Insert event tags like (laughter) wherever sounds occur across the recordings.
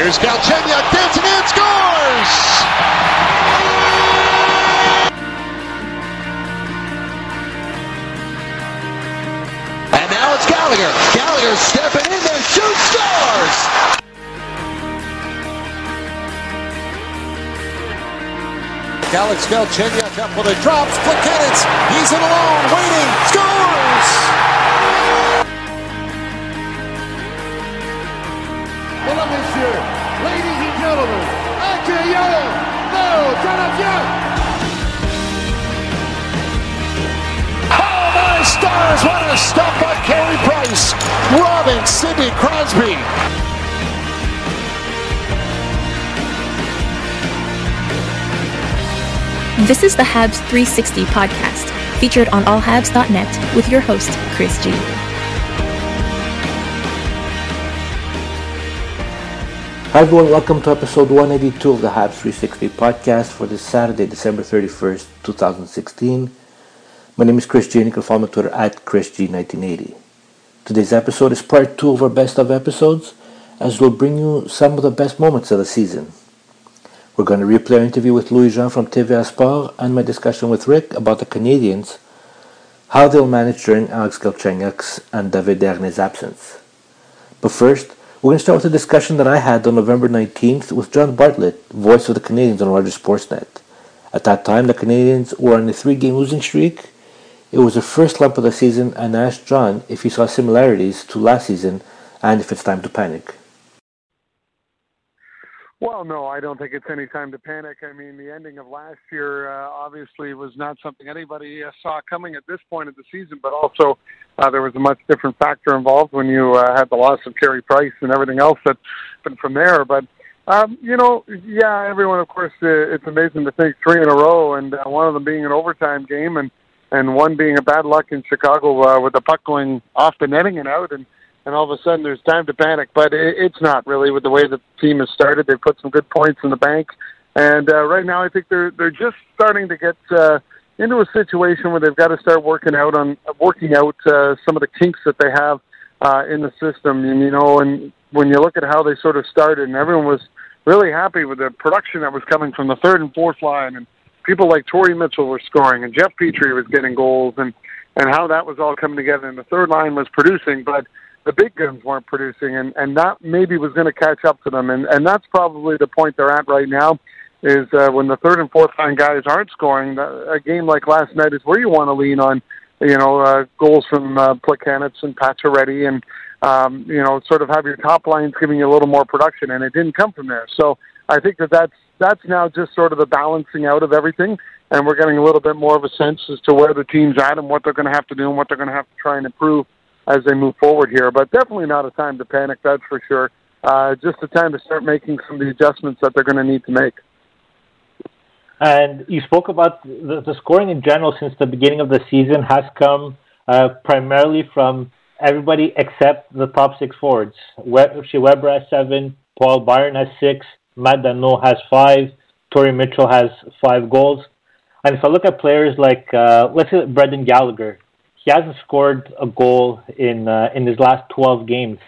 Here's Galchenyuk dancing in, scores! And now it's Gallagher. Gallagher stepping in there, shoots, scores! Alex Galchenyuk up with it, drops, Plekanec, he's in alone, waiting, scores! Mesdames, Messieurs, ladies and gentlemen, accueillons nos Canadiens! Oh my stars, what a stop by Carey Price, robbing Sidney Crosby. This is the Habs 360 podcast, featured on allhabs.net with your host, Chris G. Hi everyone, welcome to episode 182 of the Habs 360 podcast for this Saturday, December 31st, 2016. My name is Chris G and you can follow me on Twitter at ChrisG1980. Today's episode is part 2 of our best of episodes as we'll bring you some of the best moments of the season. We're going to replay our interview with Louis Jean from TVA Sport and my discussion with Rick about the Canadiens, how they'll manage during Alex Galchenyuk's and David Desharnais' absence. But first, we're going to start with a discussion that I had on November 19th with John Bartlett, voice of the Canadiens on Rogers Sportsnet. At that time, the Canadiens were on a three-game losing streak. It was the first slump of the season, and I asked John if he saw similarities to last season and if it's time to panic. Well, no, I don't think it's any time to panic. I mean, the ending of last year uh, obviously was not something anybody uh, saw coming at this point of the season, but also uh, there was a much different factor involved when you uh, had the loss of Carey Price and everything else that happened from there. But um, you know, yeah, everyone, of course, uh, it's amazing to think three in a row, and uh, one of them being an overtime game, and and one being a bad luck in Chicago uh, with the puck going off the netting and out, and and all of a sudden there's time to panic. But it, it's not really with the way the team has started. They've put some good points in the bank, and uh, right now I think they're they're just starting to get uh, into a situation where they've got to start working out on working out uh, some of the kinks that they have uh, in the system. And you know, and when you look at how they sort of started, and everyone was really happy with the production that was coming from the third and fourth line, and people like Torrey Mitchell were scoring, and Jeff Petry was getting goals, and and how that was all coming together. And the third line was producing, but the big guns weren't producing, and and that maybe was going to catch up to them, and and that's probably the point they're at right now. Is uh, when the third and fourth line guys aren't scoring, a game like last night is where you want to lean on, you know, uh, goals from uh, Plekanec and Pacioretty, and um, you know, sort of have your top lines giving you a little more production, and it didn't come from there. So I think that that's that's now just sort of the balancing out of everything, and we're getting a little bit more of a sense as to where the team's at and what they're going to have to do and what they're going to have to try and improve as they move forward here. But definitely not a time to panic, that's for sure. Uh, just a time to start making some of the adjustments that they're going to need to make. And you spoke about the, the scoring in general since the beginning of the season has come uh, primarily from everybody except the top six forwards. Shea Weber has seven, Paul Byron has six, Matt Danault has five, Torrey Mitchell has five goals. And if I look at players like, uh, let's say Brendan Gallagher, he hasn't scored a goal in uh, in his last 12 games.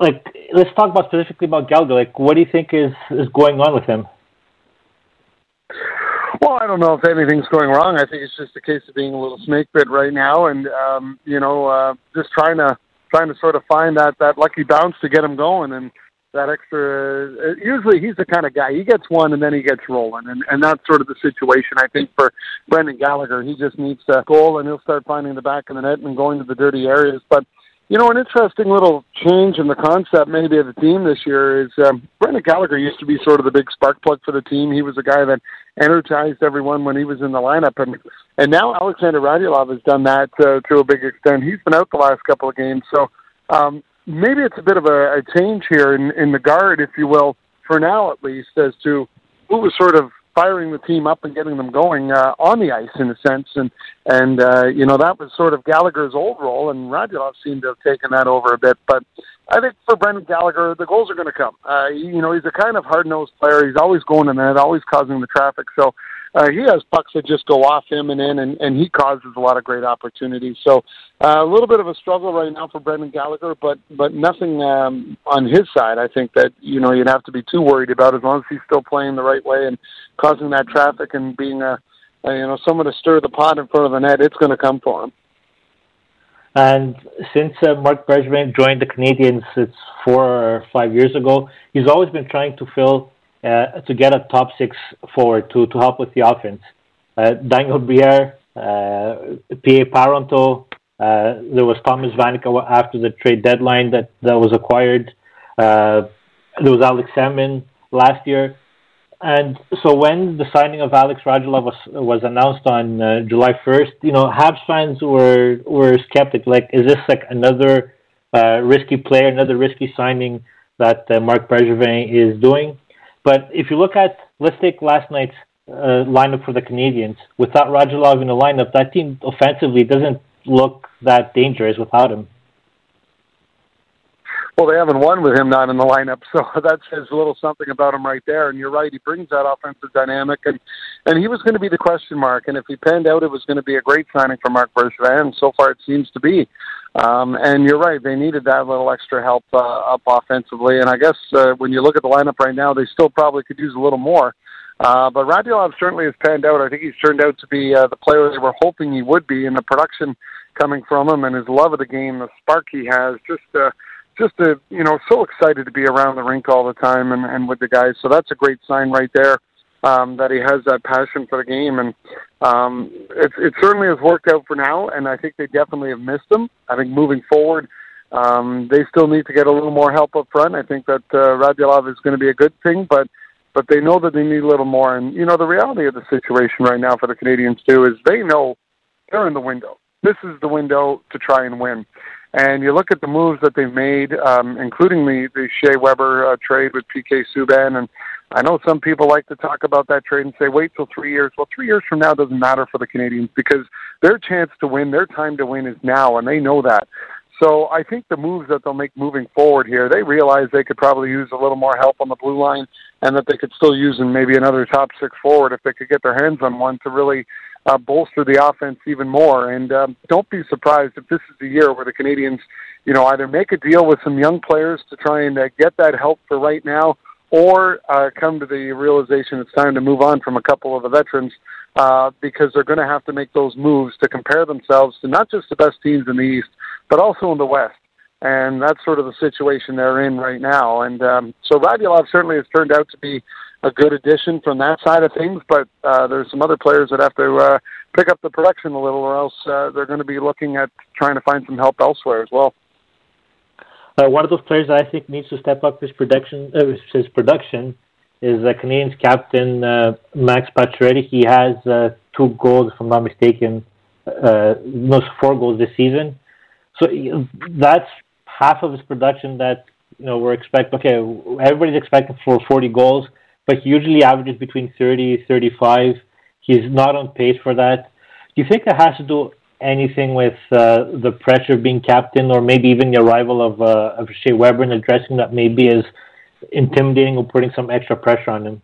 Like, let's talk about specifically about Gallagher. Like, what do you think is is going on with him? Well, I don't know if anything's going wrong. I think it's just a case of being a little snake bit right now, and um, you know, uh, just trying to trying to sort of find that that lucky bounce to get him going, and that extra. Uh, usually, he's the kind of guy he gets one and then he gets rolling, and and that's sort of the situation. I think for Brendan Gallagher, he just needs to goal, and he'll start finding the back of the net and going to the dirty areas. But you know, an interesting little change in the concept maybe of the team this year is um, Brendan Gallagher used to be sort of the big spark plug for the team. He was a guy that energized everyone when he was in the lineup, and and now Alexander Radulov has done that uh, to a big extent. He's been out the last couple of games, so um, maybe it's a bit of a, a change here in in the guard, if you will, for now at least, as to who was sort of firing the team up and getting them going uh, on the ice in a sense. And and uh, you know that was sort of Gallagher's old role, and Radulov seemed to have taken that over a bit. But I think for Brendan Gallagher, the goals are going to come. Uh, you know, he's a kind of hard nosed player. He's always going in the net, always causing the traffic. So uh, he has pucks that just go off him and in, and, and he causes a lot of great opportunities. So uh, a little bit of a struggle right now for Brendan Gallagher, but but nothing um, on his side. I think that you know you'd have to be too worried about as long as he's still playing the right way and causing that traffic and being a, a you know someone to stir the pot in front of the net. It's going to come for him. And since uh, Marc Bergevin joined the Canadians, it's four or five years ago, he's always been trying to fill uh, to get a top six forward to, to help with the offense. Uh, Daniel Briere, uh, P.A. Parenteau, uh, there was Thomas Vanek after the trade deadline that, that was acquired. Uh, there was Alex Semin last year. And so when the signing of Alex Radulov was was announced on uh, July 1st, you know, Habs fans were were skeptic. Like, is this like another uh, risky player, another risky signing that uh, Marc Bergevin is doing? But if you look at, let's take last night's uh, lineup for the Canadiens. Without Radulov in the lineup, that team offensively doesn't look that dangerous without him. Well, they haven't won with him not in the lineup, so (laughs) that says a little something about him right there. And you're right; he brings that offensive dynamic, and and he was going to be the question mark. And if he panned out, it was going to be a great signing for Marc Bergevin. And so far, it seems to be. Um, and you're right; they needed that little extra help uh, up offensively. And I guess uh, when you look at the lineup right now, they still probably could use a little more. Uh, but Radulov certainly has panned out. I think he's turned out to be uh, the player they were hoping he would be, and the production coming from him and his love of the game, the spark he has, just. Uh, just a you know so excited to be around the rink all the time and, and with the guys. So that's a great sign right there um, that he has that passion for the game, and um, it, it certainly has worked out for now. And I think they definitely have missed him. I think moving forward, um, they still need to get a little more help up front. I think that uh, Radulov is going to be a good thing, but but they know that they need a little more. And you know the reality of the situation right now for the Canadiens too is they know they're in the window. This is the window to try and win. And you look at the moves that they've made, um, including the, the Shea Weber uh, trade with PK Subban. And I know some people like to talk about that trade and say, wait till three years. Well, three years from now doesn't matter for the Canadiens because their chance to win, their time to win is now, and they know that. So I think the moves that they'll make moving forward here, they realize they could probably use a little more help on the blue line and that they could still use in maybe another top six forward if they could get their hands on one to really uh, bolster the offense even more. And um, don't be surprised if this is the year where the Canadiens, you know, either make a deal with some young players to try and uh, get that help for right now, or uh, come to the realization it's time to move on from a couple of the veterans uh, because they're going to have to make those moves to compare themselves to not just the best teams in the East, but also in the West. And that's sort of the situation they're in right now. And um, so Radulov certainly has turned out to be a good addition from that side of things. But uh, there's some other players that have to uh, pick up the production a little, or else uh, they're going to be looking at trying to find some help elsewhere as well. Uh, one of those players that I think needs to step up his production, uh, his production, is uh, Canadiens captain uh, Max Pacioretty. He has uh, two goals, if I'm not mistaken, uh, four goals this season. So that's half of his production that you know we're expecting. Okay, everybody's expecting for 40 goals but he usually averages between 30, 35. He's not on pace for that. Do you think it has to do anything with uh, the pressure of being captain, or maybe even the arrival of uh, of Shea Weber in the dressing that maybe is intimidating or putting some extra pressure on him?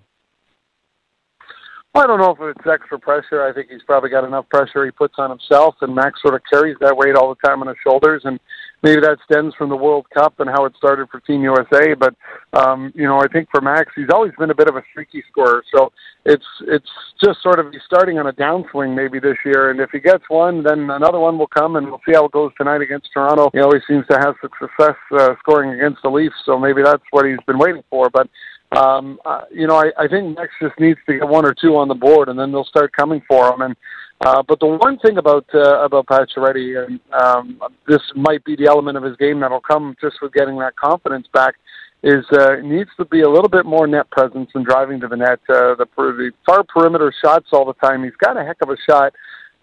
Well, I don't know if it's extra pressure. I think he's probably got enough pressure he puts on himself, and Max sort of carries that weight all the time on his shoulders. And maybe that stems from the World Cup and how it started for Team USA. But um, you know, I think for Max, he's always been a bit of a streaky scorer. So it's it's just sort of he's starting on a downswing maybe this year. And if he gets one, then another one will come, and we'll see how it goes tonight against Toronto. He always seems to have success uh, scoring against the Leafs, so maybe that's what he's been waiting for. But um, uh, you know, I, I think Max just needs to get one or two on the board, and then they'll start coming for him. And Uh, but the one thing about uh, about Pacioretty, and um, this might be the element of his game that'll come just with getting that confidence back, is uh, needs to be a little bit more net presence and driving to the net. Uh, the, the far perimeter shots all the time. He's got a heck of a shot,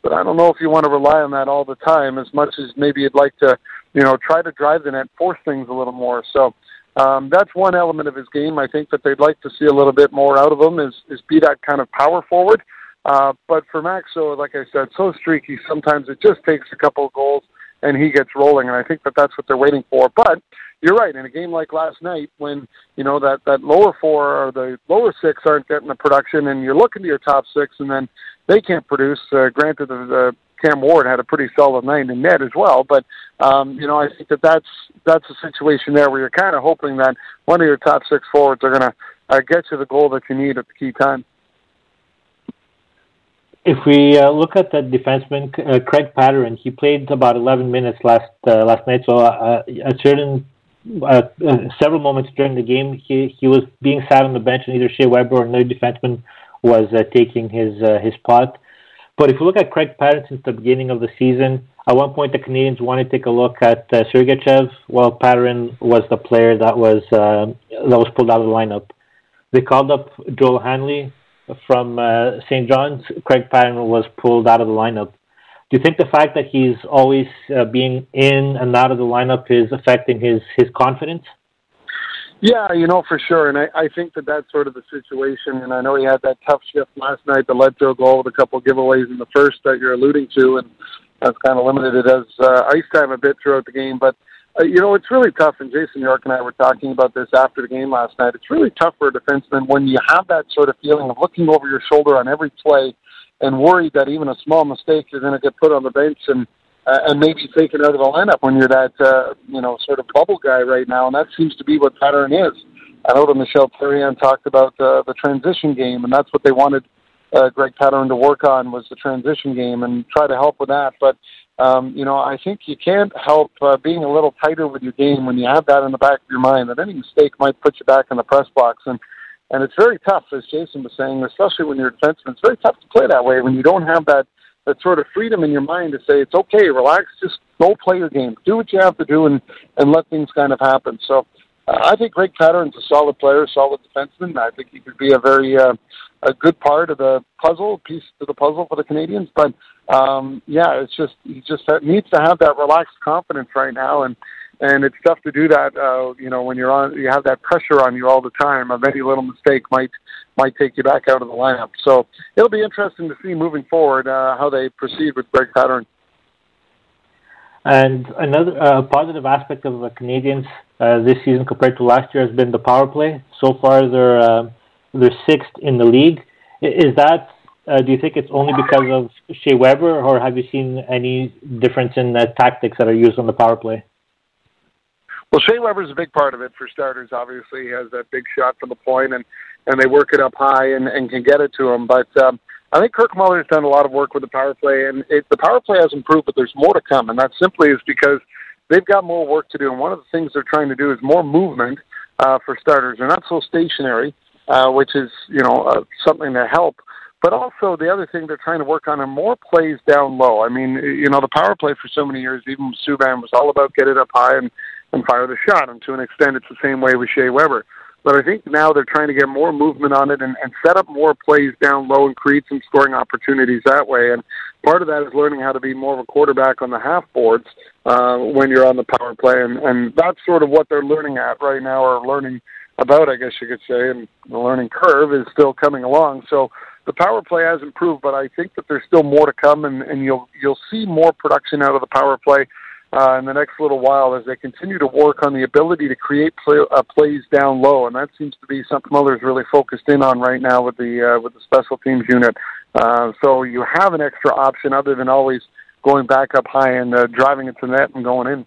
but I don't know if you want to rely on that all the time as much as maybe you'd like to, you know, try to drive the net, force things a little more. So um, that's one element of his game. I think that they'd like to see a little bit more out of him is is be that kind of power forward. Uh, but for Max, so like I said, so streaky. Sometimes it just takes a couple of goals and he gets rolling, and I think that that's what they're waiting for. But you're right. In a game like last night, when you know that that lower four or the lower six aren't getting the production, and you're looking to your top six, and then they can't produce. Uh, granted, the, the Cam Ward had a pretty solid night in net as well, but um, you know I think that that's that's a situation there where you're kind of hoping that one of your top six forwards are going to uh, get you the goal that you need at the key time. If we uh, look at the defenseman uh, Craig Pateryn, he played about 11 minutes last uh, last night. So uh, at certain uh, uh, several moments during the game, he he was being sat on the bench, and either Shea Weber or another defenseman was taking his his spot. But if you look at Craig Pateryn since the beginning of the season, at one point the Canadians wanted to take a look at uh, Sergachev. Well, Pateryn was the player that was that was pulled out of the lineup. They called up Joel Hanley from uh, St. John's, Craig Pateryn was pulled out of the lineup. Do you think the fact that he's always uh, being in and out of the lineup is affecting his his confidence? Yeah, you know for sure, and I, I think that that's sort of the situation. And I know he had that tough shift last night that led to a goal with a couple of giveaways in the first that you're alluding to, and that's kind of limited it as uh, ice time a bit throughout the game. But uh, you know, it's really tough, and Jason York and I were talking about this after the game last night. It's really tough for a defenseman when you have that sort of feeling of looking over your shoulder on every play and worried that even a small mistake you're going to get put on the bench and uh, and maybe taken out of the lineup when you're that uh, you know sort of bubble guy right now, and that seems to be what Pateryn is. I know that Michel Therrien talked about uh, the transition game, and that's what they wanted uh, Greg Pateryn to work on was the transition game and try to help with that. But um, you know, I think you can't help uh, being a little tighter with your game when you have that in the back of your mind that any mistake might put you back in the press box. And and it's very tough, as Jason was saying, especially when you're a defenseman. It's very tough to play that way when you don't have that that sort of freedom in your mind to say it's okay, relax, just go play your game, do what you have to do, and and let things kind of happen. So. Uh, I think Greg Pateryn's a solid player, solid defenseman. I think he could be a very uh, a good part of the puzzle, piece to the puzzle for the Canadiens. But um, yeah, it's just he just needs to have that relaxed confidence right now, and and it's tough to do that. Uh, you know, when you're on, you have that pressure on you all the time. Of any little mistake might might take you back out of the lineup. So it'll be interesting to see moving forward uh, how they proceed with Greg Pateryn. And another uh, positive aspect of the Canadiens uh, this season compared to last year has been the power play. So far, they're uh, they're sixth in the league. Is that uh, do you think it's only because of Shea Weber, or have you seen any difference in the tactics that are used on the power play? Well, Shea Weber's a big part of it for starters. Obviously, he has that big shot from the point, and and they work it up high and, and can get it to him. But um, I think Kirk Muller's done a lot of work with the power play, and it, the power play has improved, but there's more to come, and that simply is because they've got more work to do. And one of the things they're trying to do is more movement uh, for starters. They're not so stationary, uh, which is you know uh, something to help. But also the other thing they're trying to work on are more plays down low. I mean, you know, the power play for so many years, even Subban, was all about get it up high and, and fire the shot. And to an extent, it's the same way with Shea Weber. But I think now they're trying to get more movement on it and, and set up more plays down low and create some scoring opportunities that way. And part of that is learning how to be more of a quarterback on the half boards uh, when you're on the power play. And, and that's sort of what they're learning at right now, or learning about, I guess you could say. And the learning curve is still coming along. So the power play has improved, but I think that there's still more to come, and, and you'll you'll see more production out of the power play uh, in the next little while as they continue to work on the ability to create play, uh, plays down low, and that seems to be something Muller's really focused in on right now with the uh, with the special teams unit. Uh, so you have an extra option other than always going back up high and uh, driving it to net and going in.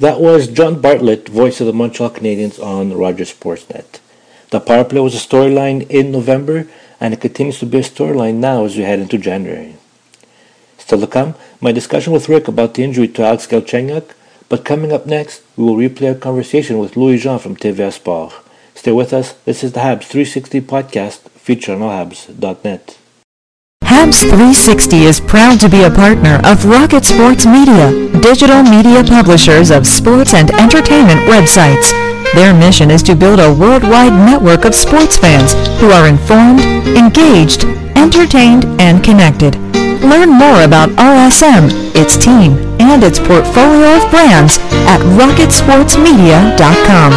That was John Bartlett, voice of the Montreal Canadiens on Rogers Sportsnet. The power play was a storyline in November, and it continues to be a storyline now as we head into January. Still to come, um, my discussion with Rick about the injury to Alex Galchenyuk, but coming up next, we will replay our conversation with Louis Jean from TVA Sport. Stay with us. This is the Habs 360 podcast featured on allhabs.net. Habs 360 is proud to be a partner of Rocket Sports Media, digital media publishers of sports and entertainment websites. Their mission is to build a worldwide network of sports fans who are informed, engaged, entertained, and connected. Learn more about RSM, its team, and its portfolio of brands at rocketsportsmedia.com.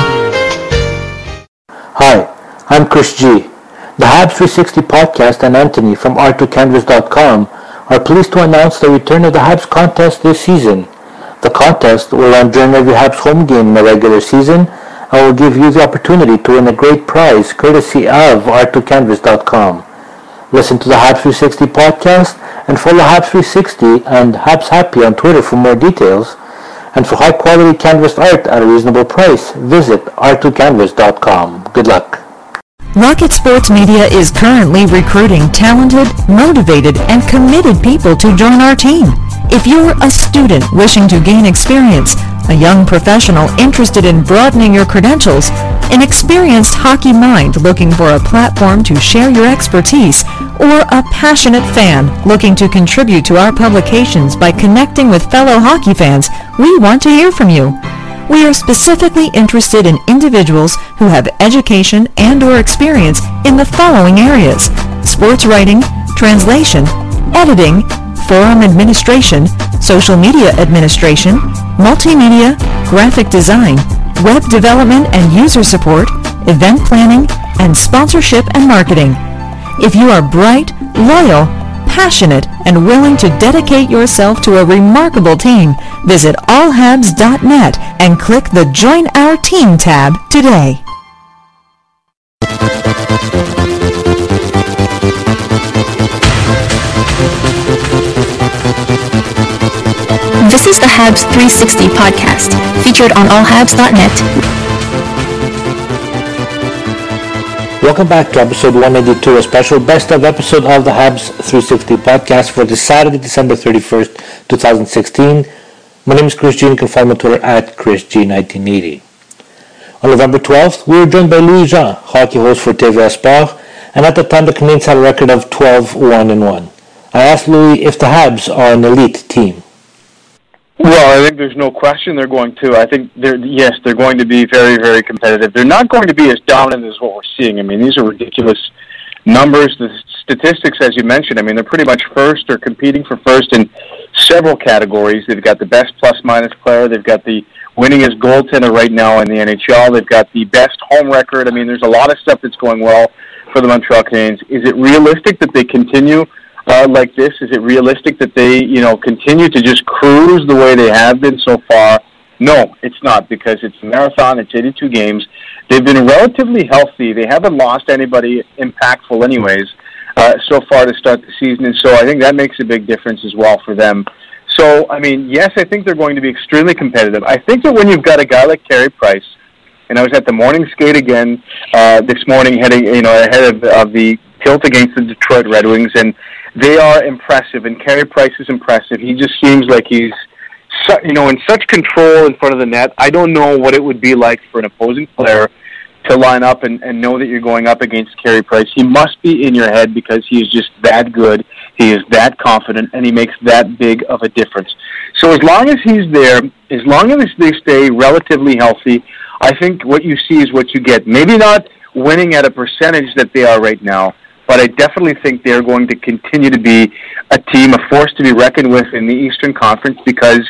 Hi, I'm Chris G. The Habs 360 podcast and Anthony from r2canvas.com are pleased to announce the return of the Habs contest this season. The contest will run during every Habs home game in the regular season and will give you the opportunity to win a great prize courtesy of r2canvas.com. Listen to the Habs 360 podcast and follow Habs 360 and Habs Happy on Twitter for more details. And for high quality canvas art at a reasonable price, visit r2canvas.com. Good luck. Rocket Sports Media is currently recruiting talented, motivated, and committed people to join our team. If you're a student wishing to gain experience, a young professional interested in broadening your credentials, an experienced hockey mind looking for a platform to share your expertise, or a passionate fan looking to contribute to our publications by connecting with fellow hockey fans, we want to hear from you we are specifically interested in individuals who have education and or experience in the following areas. Sports writing, translation, editing, forum administration, social media administration, multimedia, graphic design, web development and user support, event planning, and sponsorship and marketing. If you are bright, loyal, passionate, and willing to dedicate yourself to a remarkable team, visit allhabs.net and click the Join Our Team tab today. The Habs 360 podcast, featured on allhabs.net Welcome back to episode 182, a special best of episode of the Habs 360 podcast for this Saturday, December 31st, 2016. My name is Chris G. You can find me on Twitter at ChrisG1980. On November 12th, we were joined by Louis Jean, hockey host for TVA Sport, and at the time the Canadiens had a record of 12-1-1. I asked Louis if the Habs are an elite team. Well, I think there's no question they're going to. I think they're yes, they're going to be very, very competitive. They're not going to be as dominant as what we're seeing. I mean, these are ridiculous numbers. The statistics, as you mentioned, I mean, they're pretty much first. They're competing for first in several categories. They've got the best plus minus player. They've got the winningest goaltender right now in the NHL. They've got the best home record. I mean, there's a lot of stuff that's going well for the Montreal Canadiens. Is it realistic that they continue? Uh, like this? Is it realistic that they, you know, continue to just cruise the way they have been so far? No, it's not because it's a marathon. It's 82 games. They've been relatively healthy. They haven't lost anybody impactful, anyways, uh, so far to start the season, and so I think that makes a big difference as well for them. So, I mean, yes, I think they're going to be extremely competitive. I think that when you've got a guy like Carey Price, and I was at the morning skate again uh, this morning, heading, you know, ahead of, of the tilt against the Detroit Red Wings, and they are impressive, and Carey Price is impressive. He just seems like he's, su- you know, in such control in front of the net. I don't know what it would be like for an opposing player to line up and, and know that you're going up against Carey Price. He must be in your head because he is just that good. He is that confident, and he makes that big of a difference. So as long as he's there, as long as they stay relatively healthy, I think what you see is what you get. Maybe not winning at a percentage that they are right now, but I definitely think they're going to continue to be a team, a force to be reckoned with in the Eastern Conference because,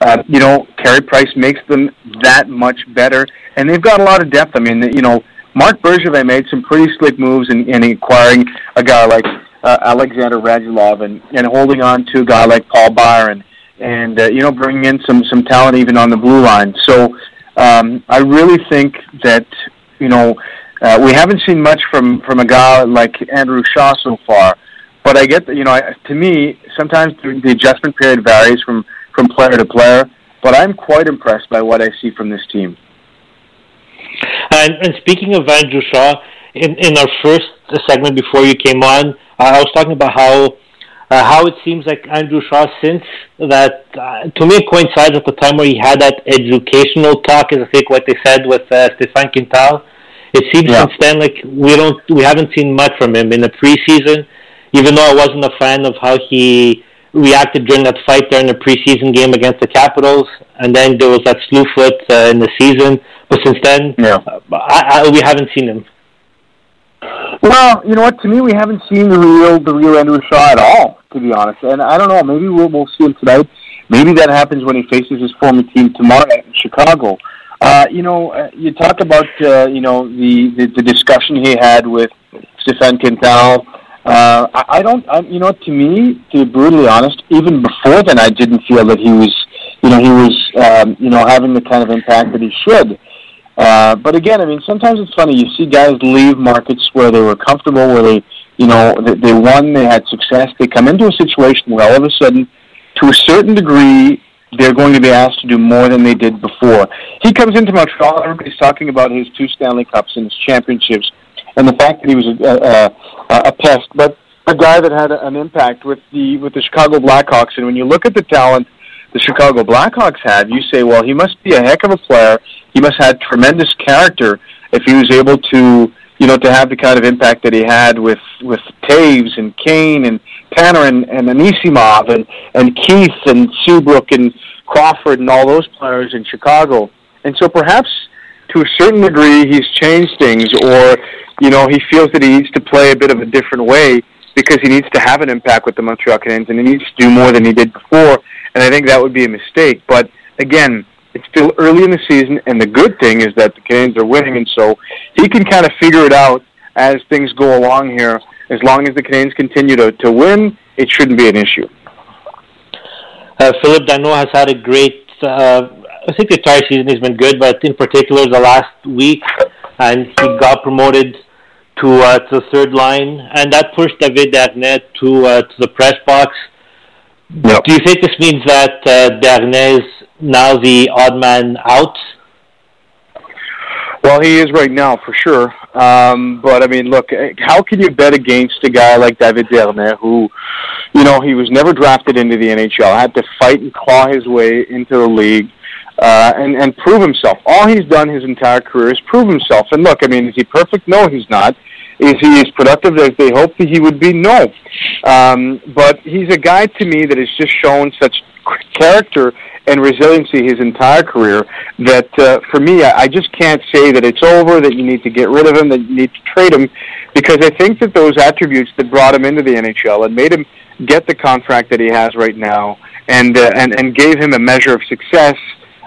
uh, you know, Carey Price makes them that much better, and they've got a lot of depth. I mean, you know, Marc Bergevin made some pretty slick moves in, in acquiring a guy like uh, Alexander Radulov and, and holding on to a guy like Paul Byron and, uh, you know, bringing in some, some talent even on the blue line. So um, I really think that, you know, uh, we haven't seen much from from a guy like Andrew Shaw so far, but I get that you know I, to me sometimes the adjustment period varies from from player to player. But I'm quite impressed by what I see from this team. And, and speaking of Andrew Shaw, in in our first segment before you came on, I was talking about how uh, how it seems like Andrew Shaw, since that, uh, to me, coincides with the time where he had that educational talk, as I think what they said with uh, Stéphane Quintal, it seems yeah. since then like we don't we haven't seen much from him in the preseason. even though I wasn't a fan of how he reacted during that fight there in the preseason game against the Capitals, and then there was that slew foot uh, in the season. But since then, yeah. I, I, we haven't seen him. Well, you know what? To me, we haven't seen the real the real Andrew Shaw at all, to be honest. And I don't know. Maybe we'll we'll see him tonight. Maybe that happens when he faces his former team tomorrow in Chicago. Uh, you know, uh, you talk about uh, you know the, the the discussion he had with Stéphane Quintal. Uh, I, I don't. I, you know, to me, to be brutally honest, even before then, I didn't feel that he was, you know, he was, um, you know, having the kind of impact that he should. Uh, but again, I mean, sometimes it's funny. You see guys leave markets where they were comfortable, where they, you know, they, they won, they had success. They come into a situation where all of a sudden, to a certain degree, they're going to be asked to do more than they did before. He comes into Montreal. Everybody's talking about his two Stanley Cups and his championships, and the fact that he was a, a, a pest, but a guy that had an impact with the with the Chicago Blackhawks. And when you look at the talent the Chicago Blackhawks had, you say, well, he must be a heck of a player. He must have tremendous character if he was able to, you know, to have the kind of impact that he had with with Toews and Kane and Panarin and Anisimov and and Keith and Seabrook and Crawford and all those players in Chicago. And so perhaps to a certain degree he's changed things or you know he feels that he needs to play a bit of a different way because he needs to have an impact with the Montreal Canadiens and he needs to do more than he did before and I think that would be a mistake. But again, it's still early in the season, and the good thing is that the Canadiens are winning, and so he can kind of figure it out as things go along here. As long as the Canadians continue to, to win, it shouldn't be an issue. Uh, Phillip Danault has had a great, uh, I think the entire season he's been good, but in particular the last week, and he got promoted to uh, to the third line, and that pushed David Desharnais to uh, to the press box. Yep. Do you think this means that uh, is now the odd man out? Well, he is right now for sure. Um, but I mean, look, eh, how can you bet against a guy like David Desharnais, who, you know, he was never drafted into the NHL, had to fight and claw his way into the league, uh, and and prove himself. All he's done his entire career is prove himself. And look, I mean, is he perfect? No, he's not. Is he as productive as they hoped that he would be? No. Um, but he's a guy to me that has just shown such character and resiliency his entire career that uh, for me, I, I just can't say that it's over, that you need to get rid of him, that you need to trade him, because I think that those attributes that brought him into the NHL and made him get the contract that he has right now and, uh, and, and gave him a measure of success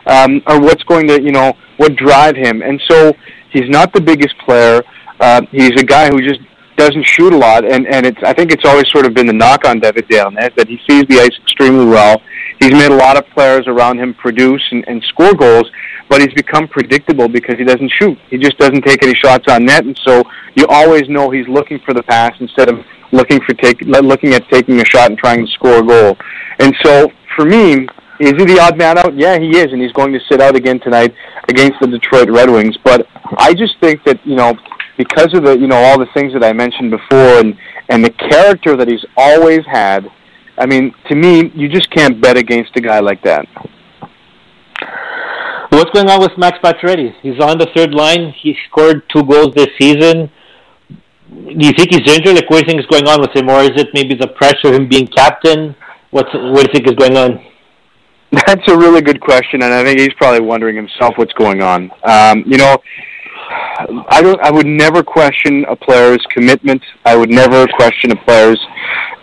um, are what's going to, you know, what drive him. And so he's not the biggest player. Uh, he's a guy who just doesn't shoot a lot, and and it's I think it's always sort of been the knock on David Desharnais that he sees the ice extremely well. He's made a lot of players around him produce and, and score goals, but he's become predictable because he doesn't shoot. He just doesn't take any shots on net, and so you always know he's looking for the pass instead of looking for take looking at taking a shot and trying to score a goal. And so for me, is he the odd man out? Yeah, he is, and he's going to sit out again tonight against the Detroit Red Wings. But I just think that you know because of the you know all the things that I mentioned before and and the character that he's always had. I mean, to me, you just can't bet against a guy like that. What's going on with Max Pacioretty? He's on the third line. He scored two goals this season. Do you think he's injured? Like, what do you think is going on with him, or is it maybe the pressure of him being captain? What's what do you think is going on? That's a really good question, and I think he's probably wondering himself what's going on. Um, you know, I don't. I would never question a player's commitment. I would never question a player's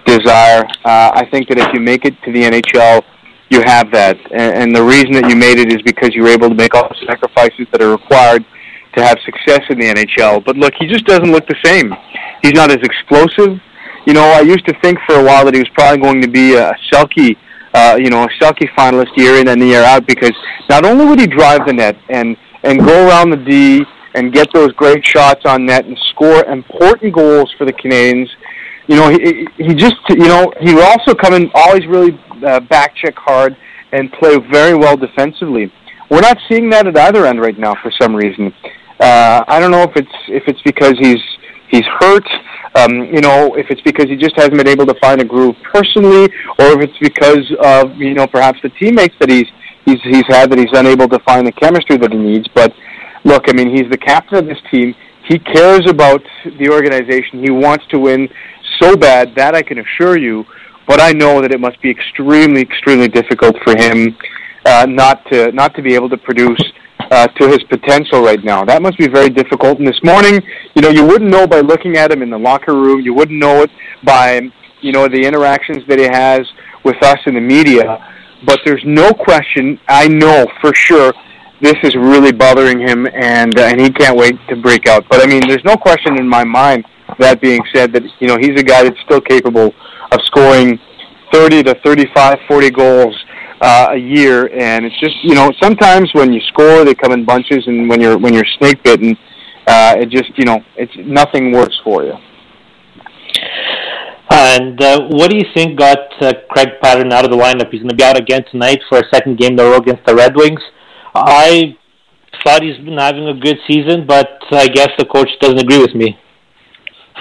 desire. Uh, I think that if you make it to the NHL, you have that, and, and the reason that you made it is because you were able to make all the sacrifices that are required to have success in the NHL. But look, he just doesn't look the same. He's not as explosive. You know, I used to think for a while that he was probably going to be a Selke, uh, you know, a Selke finalist year in and year out because not only would he drive the net and and go around the D and get those great shots on net and score important goals for the Canadiens. You know, he he just you know he would also come in always really uh, back check hard and play very well defensively. We're not seeing that at either end right now for some reason. Uh, I don't know if it's if it's because he's he's hurt. Um, you know, if it's because he just hasn't been able to find a groove personally, or if it's because of you know perhaps the teammates that he's he's he's had that he's unable to find the chemistry that he needs. But look, I mean, he's the captain of this team. He cares about the organization. He wants to win so bad that I can assure you, but I know that it must be extremely, extremely difficult for him uh, not to not to be able to produce uh, to his potential right now. That must be very difficult. And this morning, you know, you wouldn't know by looking at him in the locker room. You wouldn't know it by you know the interactions that he has with us in the media. But there's no question. I know for sure this is really bothering him, and uh, and he can't wait to break out. But I mean, there's no question in my mind. That being said, that you know he's a guy that's still capable of scoring 30 to 35, 40 goals uh, a year, and it's just you know sometimes when you score they come in bunches, and when you're when you're snake bitten, uh, it just you know it's nothing works for you. And uh, what do you think got uh, Craig Pateryn out of the lineup? He's going to be out again tonight for a second game in a row against the Red Wings. I thought he's been having a good season, but I guess the coach doesn't agree with me. (laughs)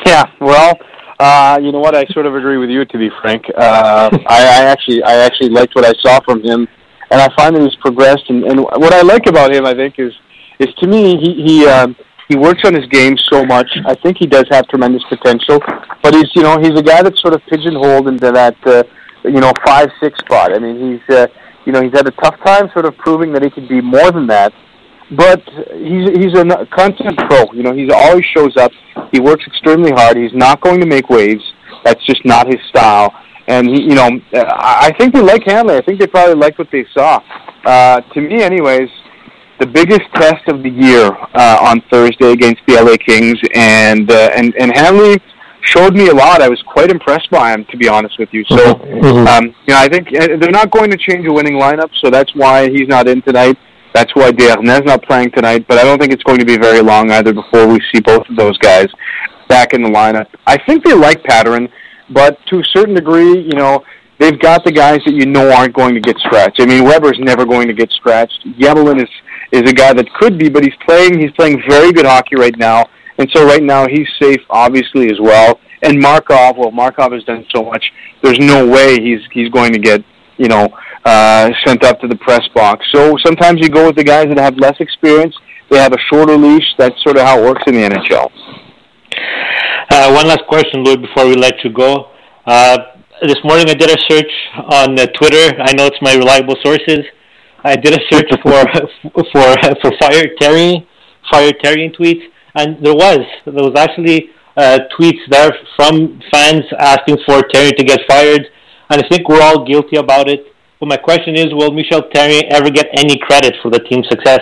Yeah, well, uh, you know what? I sort of agree with you, to be frank. Uh, I, I actually, I actually liked what I saw from him, and I find that he's progressed. And, and what I like about him, I think, is, is to me, he he um, he works on his game so much. I think he does have tremendous potential, but he's, you know, he's a guy that's sort of pigeonholed into that, uh, you know, five six spot. I mean, he's, uh, you know, he's had a tough time sort of proving that he can be more than that but he's he's a content pro. You know, he always shows up. He works extremely hard. He's not going to make waves. That's just not his style. And he, you know, I think they like Hanley. I think they probably liked what they saw. Uh, to me, anyways, the biggest test of the year uh, on Thursday against the LA Kings, and uh, and and Hanley showed me a lot. I was quite impressed by him, to be honest with you. So, mm-hmm. um, you know, I think uh, they're not going to change a winning lineup, so that's why he's not in tonight. That's why Desharnais not playing tonight, but I don't think it's going to be very long either before we see both of those guys back in the lineup. I think they like Pateryn, but to a certain degree, you know, they've got the guys that you know aren't going to get scratched. I mean, Weber's never going to get scratched. Emelin is is a guy that could be, but he's playing he's playing very good hockey right now, and so right now he's safe, obviously as well. And Markov, well, Markov has done so much. There's no way he's he's going to get you know uh, sent up to the press box. So sometimes you go with the guys that have less experience. They have a shorter leash. That's sort of how it works in the NHL. Uh, one last question, Louis, before we let you go. Uh, this morning I did a search on uh, Twitter. I know it's my reliable sources. I did a search for (laughs) for for fire Terry, fire Terry tweets, and there was there was actually uh, tweets there from fans asking for Terry to get fired, and I think we're all guilty about it. But my question is, will Michel Therrien ever get any credit for the team's success?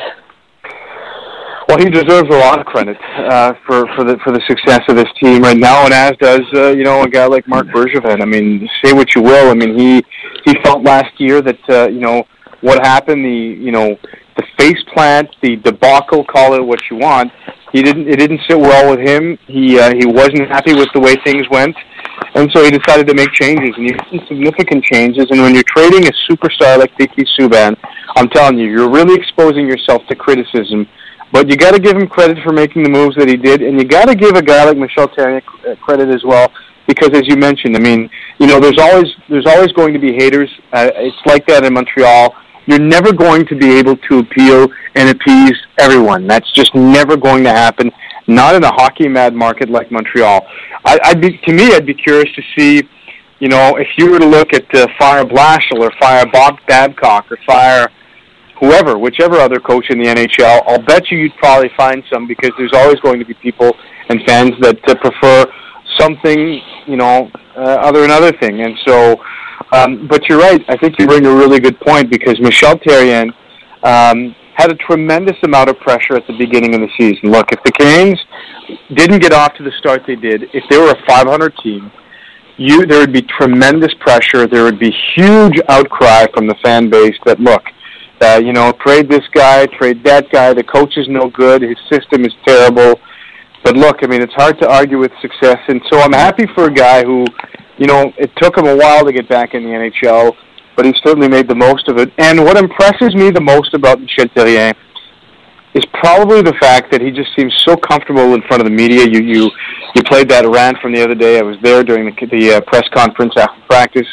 Well, he deserves a lot of credit uh, for for the for the success of this team right now, and as does uh, you know a guy like Marc Bergevin. I mean, say what you will. I mean, he he felt last year that uh, you know what happened, the you know the face plant, the debacle, call it what you want. He didn't it didn't sit well with him. He uh, he wasn't happy with the way things went. And so he decided to make changes, and he made significant changes. And when you're trading a superstar like PK Subban, I'm telling you, you're really exposing yourself to criticism. But you got to give him credit for making the moves that he did, and you got to give a guy like Michel Therrien credit as well, because as you mentioned, I mean, you know, there's always there's always going to be haters. Uh, it's like that in Montreal. You're never going to be able to appeal and appease everyone. That's just never going to happen not in a hockey mad market like Montreal. I, I'd be to me, I'd be curious to see, you know, if you were to look at uh, fire Blashill or fire Bob Babcock or fire whoever, whichever other coach in the NHL, I'll bet you you'd probably find some because there's always going to be people and fans that uh, prefer something, you know, uh, other another thing. And so, um, but you're right. I think you bring a really good point because Michel Therrien um, had a tremendous amount of pressure at the beginning of the season. Look, if the Canes didn't get off to the start they did, if they were a 500 team, you there would be tremendous pressure. There would be huge outcry from the fan base that look, uh, you know, trade this guy, trade that guy. The coach is no good. His system is terrible. But look, I mean, it's hard to argue with success, and so I'm happy for a guy who, you know, it took him a while to get back in the NHL but he certainly made the most of it. And what impresses me the most about Michel Therrien is probably the fact that he just seems so comfortable in front of the media. You you you played that rant from the other day. I was there during the, the uh, press conference after practice,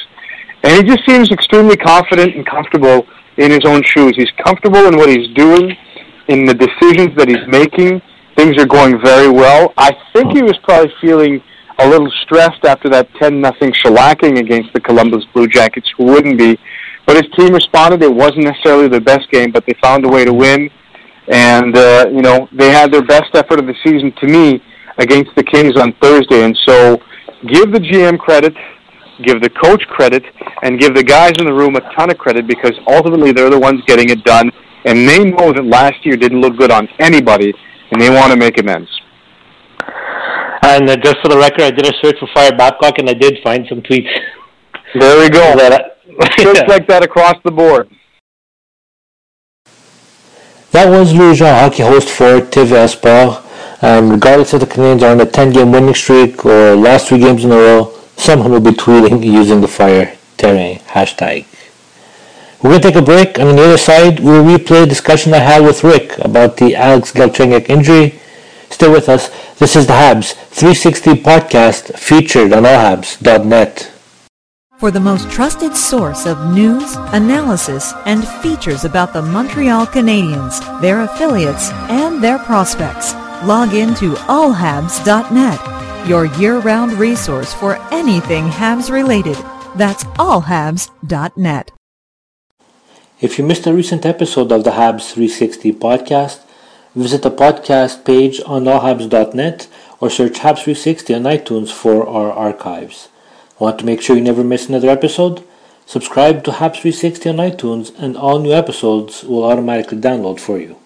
and he just seems extremely confident and comfortable in his own shoes. He's comfortable in what he's doing, in the decisions that he's making. Things are going very well. I think he was probably feeling a little stressed after that 10 nothing shellacking against the Columbus Blue Jackets, who wouldn't be. But his team responded. It wasn't necessarily their best game, but they found a way to win. And, uh, you know, they had their best effort of the season to me against the Kings on Thursday. And so give the GM credit, give the coach credit, and give the guys in the room a ton of credit because ultimately they're the ones getting it done. And they know that last year didn't look good on anybody, and they want to make amends. And uh, just for the record, I did a search for Fire Babcock, and I did find some tweets. There we go. (laughs) that, Just (laughs) like that across the board. That was Louis Jean, hockey host for TVA Sport. And regardless if the Canadiens are on a 10-game winning streak or lost three games in a row, someone will be tweeting using the Fire Therrien hashtag. We're going to take a break. And on the other side, we'll replay a discussion I had with Rick about the Alex Galchenyuk injury. Stay with us. This is the Habs 360 podcast featured on allhabs.net. For the most trusted source of news, analysis, and features about the Montreal Canadiens, their affiliates, and their prospects, log in to allhabs.net, your year-round resource for anything Habs related. That's allhabs.net. If you missed a recent episode of the Habs 360 podcast, visit the podcast page on allhabs.net or search Habs 360 on iTunes for our archives. Want to make sure you never miss another episode? Subscribe to Habs 360 on iTunes and all new episodes will automatically download for you.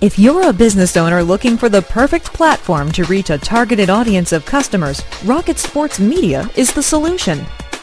If you're a business owner looking for the perfect platform to reach a targeted audience of customers, Rocket Sports Media is the solution.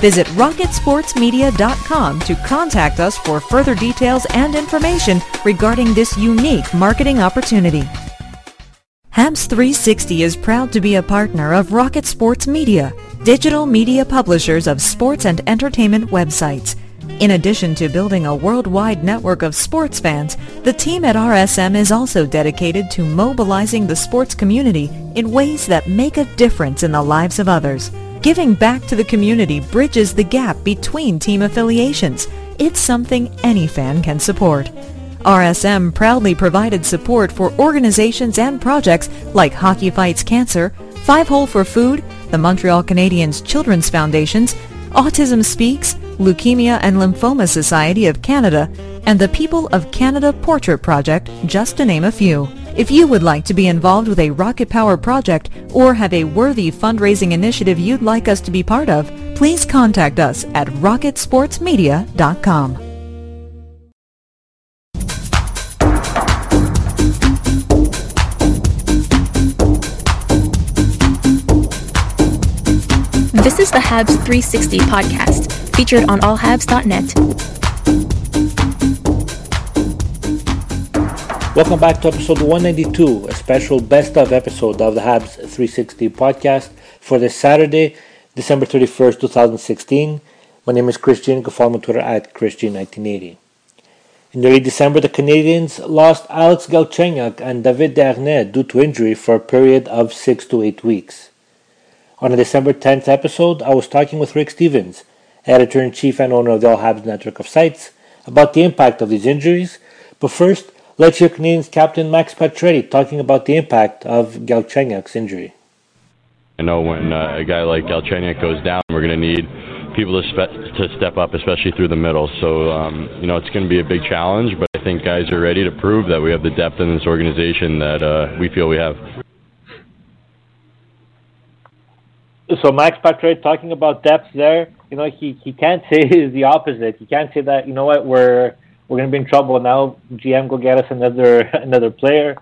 Visit rocketsportsmedia.com to contact us for further details and information regarding this unique marketing opportunity. Habs 360 is proud to be a partner of Rocket Sports Media, digital media publishers of sports and entertainment websites. In addition to building a worldwide network of sports fans, the team at RSM is also dedicated to mobilizing the sports community in ways that make a difference in the lives of others. Giving back to the community bridges the gap between team affiliations. It's something any fan can support. RSM proudly provided support for organizations and projects like Hockey Fights Cancer, Five Hole for Food, the Montreal Canadiens Children's Foundations, Autism Speaks, Leukemia and Lymphoma Society of Canada, and the People of Canada Portrait Project, just to name a few. If you would like to be involved with a Rocket Power project or have a worthy fundraising initiative you'd like us to be part of, please contact us at rocketsportsmedia.com. This is the Habs 360 podcast, featured on allhabs.net. Welcome back to episode 192, a special best of episode of the Habs 360 podcast for this Saturday, December 31st, 2016. My name is Chris G. You follow me on Twitter at ChrisG1980. In early December, the Canadiens lost Alex Galchenyuk and David Desharnais due to injury for a period of 6 to 8 weeks. On the December 10th episode, I was talking with Rick Stephens, editor-in-chief and owner of the All Habs network of sites, about the impact of these injuries. But first, let's hear Canadiens captain Max Pacioretty talking about the impact of Galchenyuk's injury. I know when uh, a guy like Galchenyuk goes down, we're going to need people to, spe- to step up, especially through the middle. So, um, you know, it's going to be a big challenge, but I think guys are ready to prove that we have the depth in this organization that uh, we feel we have. so Max Pacioretty talking about depth there, you know, he, he can't (laughs) say the opposite. He can't say that, you know what, we're we're gonna be in trouble now. GM go get us another (laughs) another player.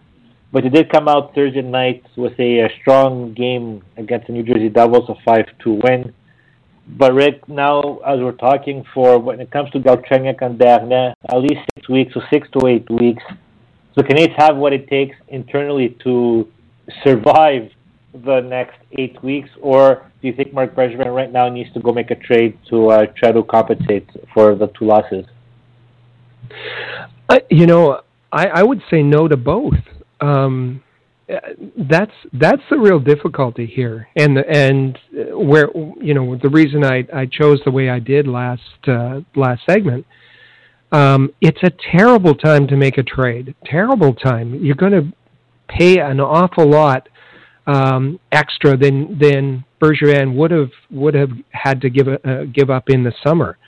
But he did come out Thursday night with a, a strong game against the New Jersey Devils, a five two win. But Rick, now as we're talking for when it comes to Galchenyuk and Desharnais, at least six weeks, so six to eight weeks. The Canadiens have what it takes internally to survive the next eight weeks, or do you think Marc Bergevin right now needs to go make a trade to uh, try to compensate for the two losses? Uh, you know, I, I would say no to both. Um, that's that's the real difficulty here, and and where you know the reason I I chose the way I did last uh, last segment. Um, it's a terrible time to make a trade. Terrible time. You're going to pay an awful lot um, extra than than Bergevin would have would have had to give a, uh, give up in the summer.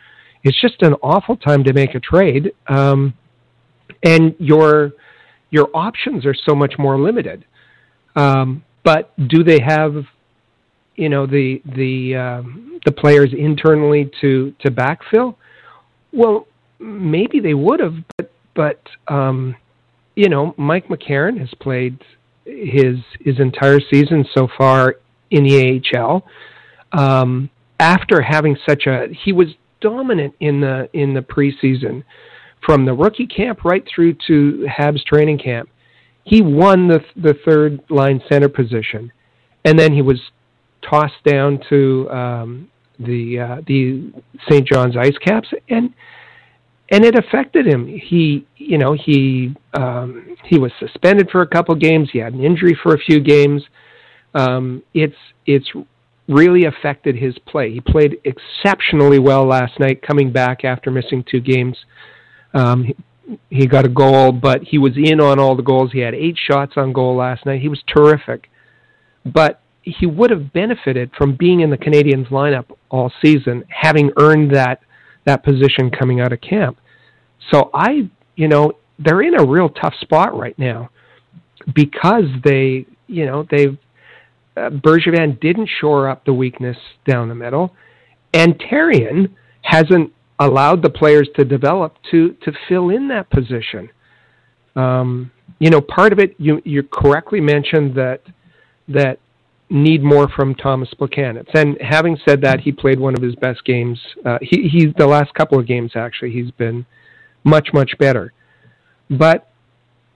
It's just an awful time to make a trade, um, and your your options are so much more limited. Um, but do they have, you know, the the um, the players internally to to backfill? Well, maybe they would have, but but um, you know, Mike McCarron has played his his entire season so far in the AHL. Um, after having such a, he was dominant in the in the preseason, from the rookie camp right through to Habs training camp he won the the third line center position, and then he was tossed down to um, the uh, the St. John's Ice Caps, and and it affected him. He you know he um, he was suspended for a couple games. He had an injury for a few games. Um, it's it's really affected his play. He played exceptionally well last night, coming back after missing two games. Um, he got a goal, but he was in on all the goals. He had eight shots on goal last night. He was terrific. But he would have benefited from being in the Canadiens lineup all season, having earned that that position coming out of camp. So I, you know, they're in a real tough spot right now because they, you know, they've uh, Bergevin didn't shore up the weakness down the middle, and Therrien hasn't allowed the players to develop to to fill in that position. Um, you know, part of it you you correctly mentioned that that need more from Thomas Plekanec. And having said that, he played one of his best games. Uh, he he the last couple of games actually he's been much much better. But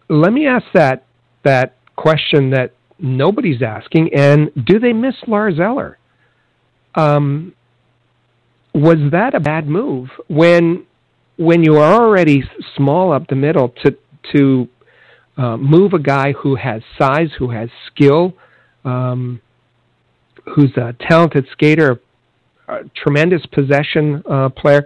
let me ask that that question that nobody's asking, and do they miss Lars Eller? Um, was that a bad move when when you are already small up the middle to to uh, move a guy who has size, who has skill, um, who's a talented skater, a tremendous possession uh, player.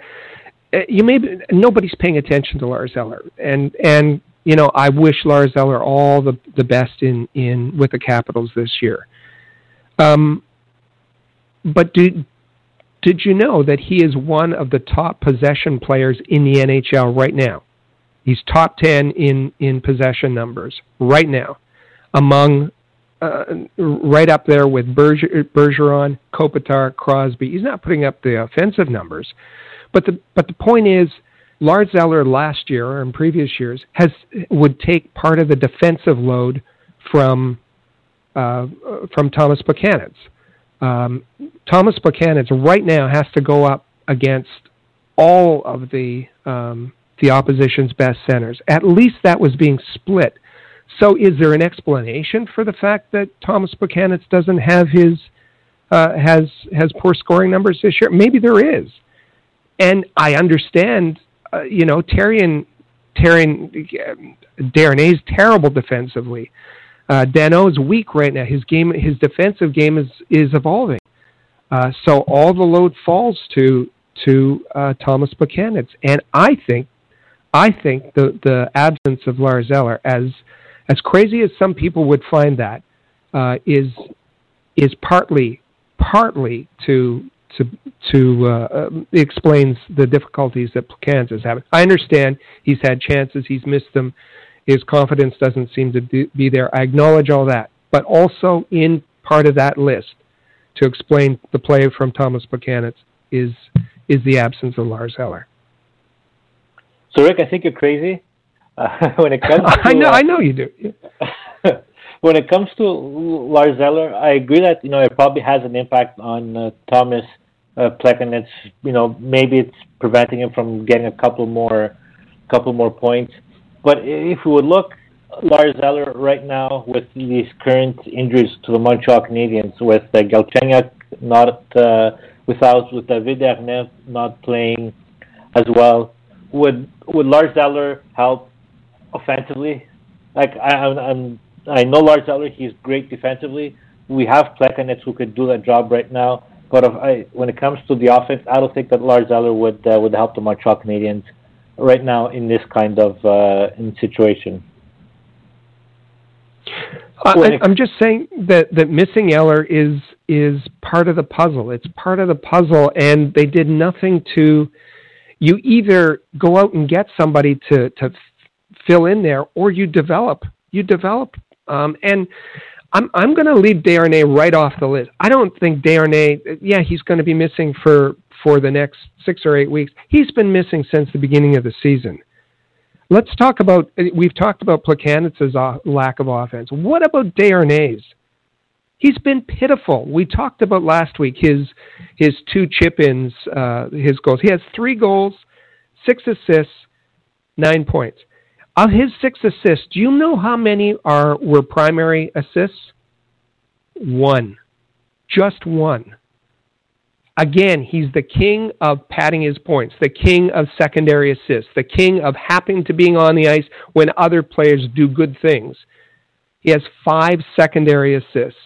Uh, you may be, nobody's paying attention to Lars Eller, and and you know I wish Lars Eller all the the best in in with the Capitals this year. Um, but did did you know that he is one of the top possession players in the NHL right now? He's top 10 in, in possession numbers right now, among uh, right up there with Berger, Bergeron, Kopitar, Crosby. He's not putting up the offensive numbers, but the but the point is, Lars Eller last year or in previous years has would take part of the defensive load from uh, from Thomas Plekanec. Um, Thomas Plekanec right now has to go up against all of the um, the opposition's best centers. At least that was being split. So, is there an explanation for the fact that Thomas Plekanec doesn't have his uh, has has poor scoring numbers this year? Maybe there is, and I understand. Uh, you know, Therien Therien Darnay's terrible defensively. Uh, is weak right now. His game, his defensive game is is evolving. Uh, so all the load falls to to uh, Thomas Plekanec, and I think, I think the the absence of Lars Eller, as as crazy as some people would find that, uh, is is partly partly to to to uh, uh, explains the difficulties that Plekanec is having. I understand he's had chances, he's missed them his confidence doesn't seem to be there. I acknowledge all that. But also in part of that list to explain the play from Thomas Plekanec is is the absence of Lars Eller. So Rick, I think you're crazy. Uh, (laughs) when it comes (laughs) to, I know, uh, I know you do. (laughs) when it comes to Lars Eller, I agree that you know it probably has an impact on uh, Thomas uh. You know, maybe it's preventing him from getting a couple more, couple more points. But if we would look, Lars Eller right now with these current injuries to the Montreal Canadiens, with uh, Galchenyuk not uh, without with David Desharnais not playing as well, would would Lars Eller help offensively? Like I, I'm, I'm I know Lars Eller, he's great defensively. We have Plekanec who could do that job right now. But if I, when it comes to the offense, I don't think that Lars Eller would uh, would help the Montreal Canadiens right now in this kind of uh, in situation. I, I'm just saying that that missing Eller is is part of the puzzle. It's part of the puzzle, and they did nothing to. You either go out and get somebody to to fill in there, or you develop. You develop, um, and I'm I'm going to leave Desharnais right off the list. I don't think Desharnais. Yeah, he's going to be missing for for the next six or eight weeks. He's been missing since the beginning of the season. Let's talk about. We've talked about Plekanec's lack of offense. What about Desharnais? He's been pitiful. We talked about last week his his two chip ins, uh, his goals. He has three goals, six assists, nine points. Of his six assists, do you know how many are were primary assists? One. Just one. Again, he's the king of padding his points, the king of secondary assists, the king of happening to being on the ice when other players do good things. He has five secondary assists.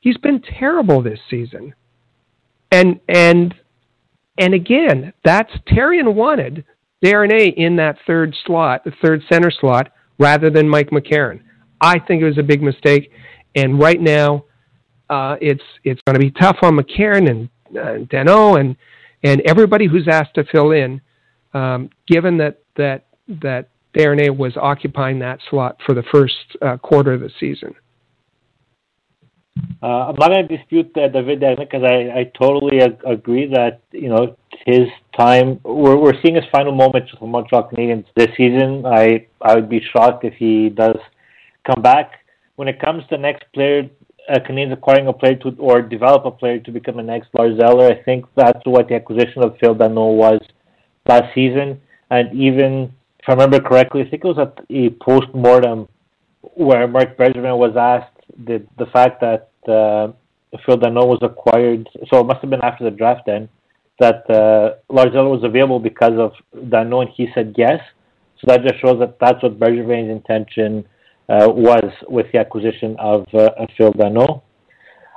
He's been terrible this season. And and and again, that's Therrien wanted Desharnais in that third slot, the third center slot, rather than Mike McCarron. I think it was a big mistake, and right now, uh, it's it's going to be tough on McCarron and uh, Danault and and everybody who's asked to fill in, um, given that that that Desharnais was occupying that slot for the first uh, quarter of the season. Uh, I'm not going to dispute uh, David because I, I totally ag- agree that you know his time. We're we're seeing his final moments with the Montreal Canadiens this season. I I would be shocked if he does come back. When it comes to next player, uh, Canadiens acquiring a player to or develop a player to become a next Lars Eller, I think that's what the acquisition of Phil Danault was last season. And even if I remember correctly, I think it was at a post mortem where Marc Bergevin was asked the the fact that uh, Phil Danault was acquired. So it must have been after the draft then that uh, was available because of Danault, and he said yes. So that just shows that that's what Bergevin's intention uh, was with the acquisition of, uh, Phil Danault.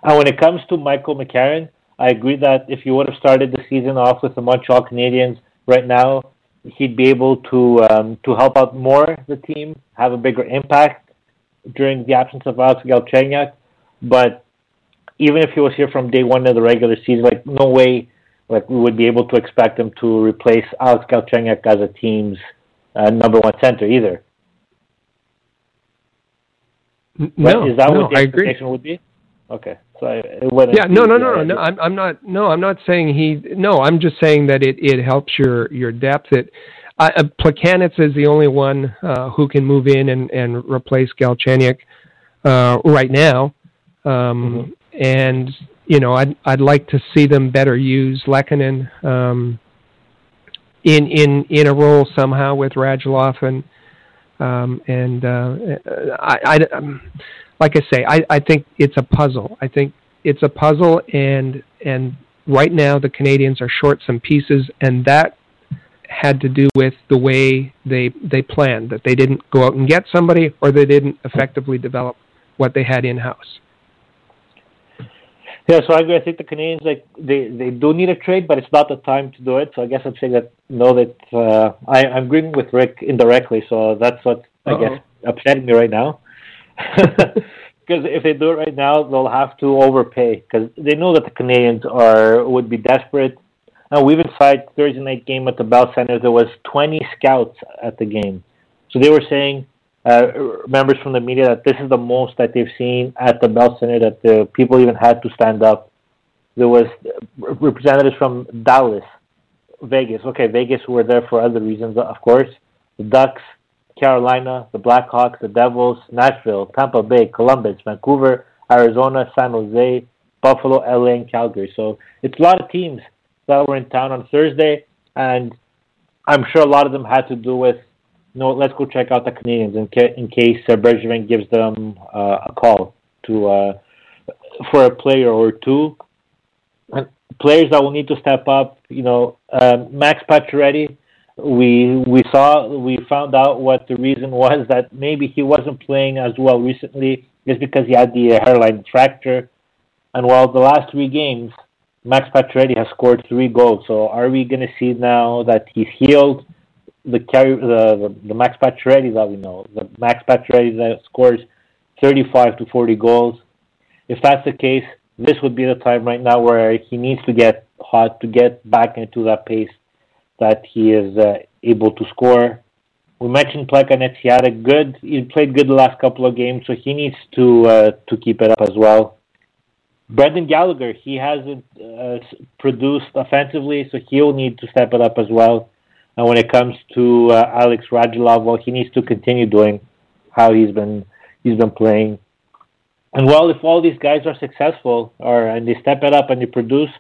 And when it comes to Michael McCarron, I agree that if you would have started the season off with the Montreal Canadiens right now, he'd be able to um, to help out more the team, have a bigger impact during the absence of Alex Galchenyuk. But even if he was here from day one of the regular season, like no way, like we would be able to expect him to replace Alex Galchenyuk as a team's uh, number one center either. No, is that no, what the I expectation agree. would be? Okay, so I, yeah, no, no, no, no, no. I'm, I'm not. No, I'm not saying he. No, I'm just saying that it, it helps your your depth. It uh, Plekanec is the only one uh, who can move in and and replace Galchenyuk uh, right now. Um, mm-hmm. And you know, I'd I'd like to see them better use Lehkonen um, in in in a role somehow with Radulov and um, and uh, I, I um, like I say, I, I think it's a puzzle. I think it's a puzzle, and and right now the Canadiens are short some pieces, and that had to do with the way they they planned that they didn't go out and get somebody, or they didn't effectively develop what they had in house. Yeah, so I agree. I think the Canadiens like they they do need a trade, but it's not the time to do it. So I guess I'm saying that no, that uh, I I'm agreeing with Rick indirectly. So that's what I Uh-oh. guess upsetting me right now. (laughs) Because if they do it right now, they'll have to overpay because they know that the Canadiens are would be desperate. Now we've inside Thursday night game at the Bell Center. There was 20 scouts at the game, so they were saying Uh, members from the media that this is the most that they've seen at the Bell Center that the people even had to stand up. There was representatives from Dallas, Vegas. Okay, Vegas were there for other reasons, of course. The Ducks, Carolina, the Blackhawks, the Devils, Nashville, Tampa Bay, Columbus, Vancouver, Arizona, San Jose, Buffalo, LA, and Calgary. So it's a lot of teams that were in town on Thursday, and I'm sure a lot of them had to do with no, let's go check out the Canadiens in, ca- in case uh, Bergevin gives them uh, a call to uh, for a player or two. And players that will need to step up, you know, uh, Max Pacioretty. We we saw we found out what the reason was that maybe he wasn't playing as well recently is because he had the hairline fracture. And while the last three games, Max Pacioretty has scored three goals. So are we going to see now that he's healed? The carry the, the, the Max Pacioretty that we know, the Max Pacioretty that scores 35 to 40 goals. If that's the case, this would be the time right now where he needs to get hot to get back into that pace that he is uh, able to score. We mentioned Plekanec. He had a good, he played good the last couple of games, so he needs to uh, to keep it up as well. Brendan Gallagher, he hasn't uh, produced offensively, so he'll need to step it up as well. And when it comes to uh, Alex Radulov, well, he needs to continue doing how he's been he's been playing. And well, if all these guys are successful or and they step it up and they produce,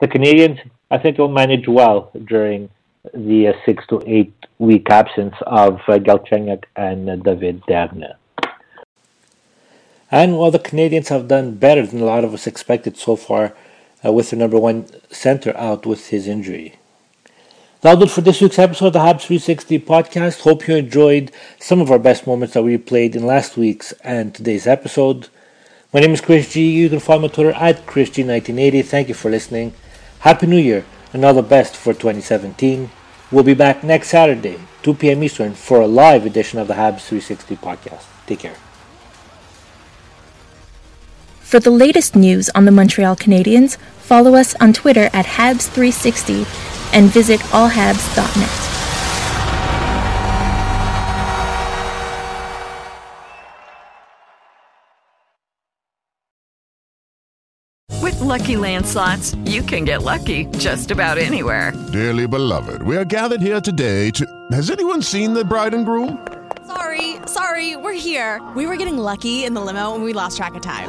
the Canadiens I think will manage well during the uh, six to eight week absence of uh, Galchenyuk and uh, David Desharnais. And while the Canadiens have done better than a lot of us expected so far, uh, with their number one center out with his injury. That'll do it for this week's episode of the Habs 360 podcast. Hope you enjoyed some of our best moments that we played in last week's and today's episode. My name is Chris G. You can follow me on Twitter at ChrisG1980. Thank you for listening. Happy New Year and all the best for 2017. We'll be back next Saturday, 2 p.m. Eastern, for a live edition of the Habs 360 podcast. Take care. For the latest news on the Montreal Canadiens, follow us on Twitter at Habs360 and visit allhabs.net. With Lucky Land slots, you can get lucky just about anywhere. Dearly beloved, we are gathered here today to. Has anyone seen the bride and groom? Sorry, sorry, we're here. We were getting lucky in the limo and we lost track of time.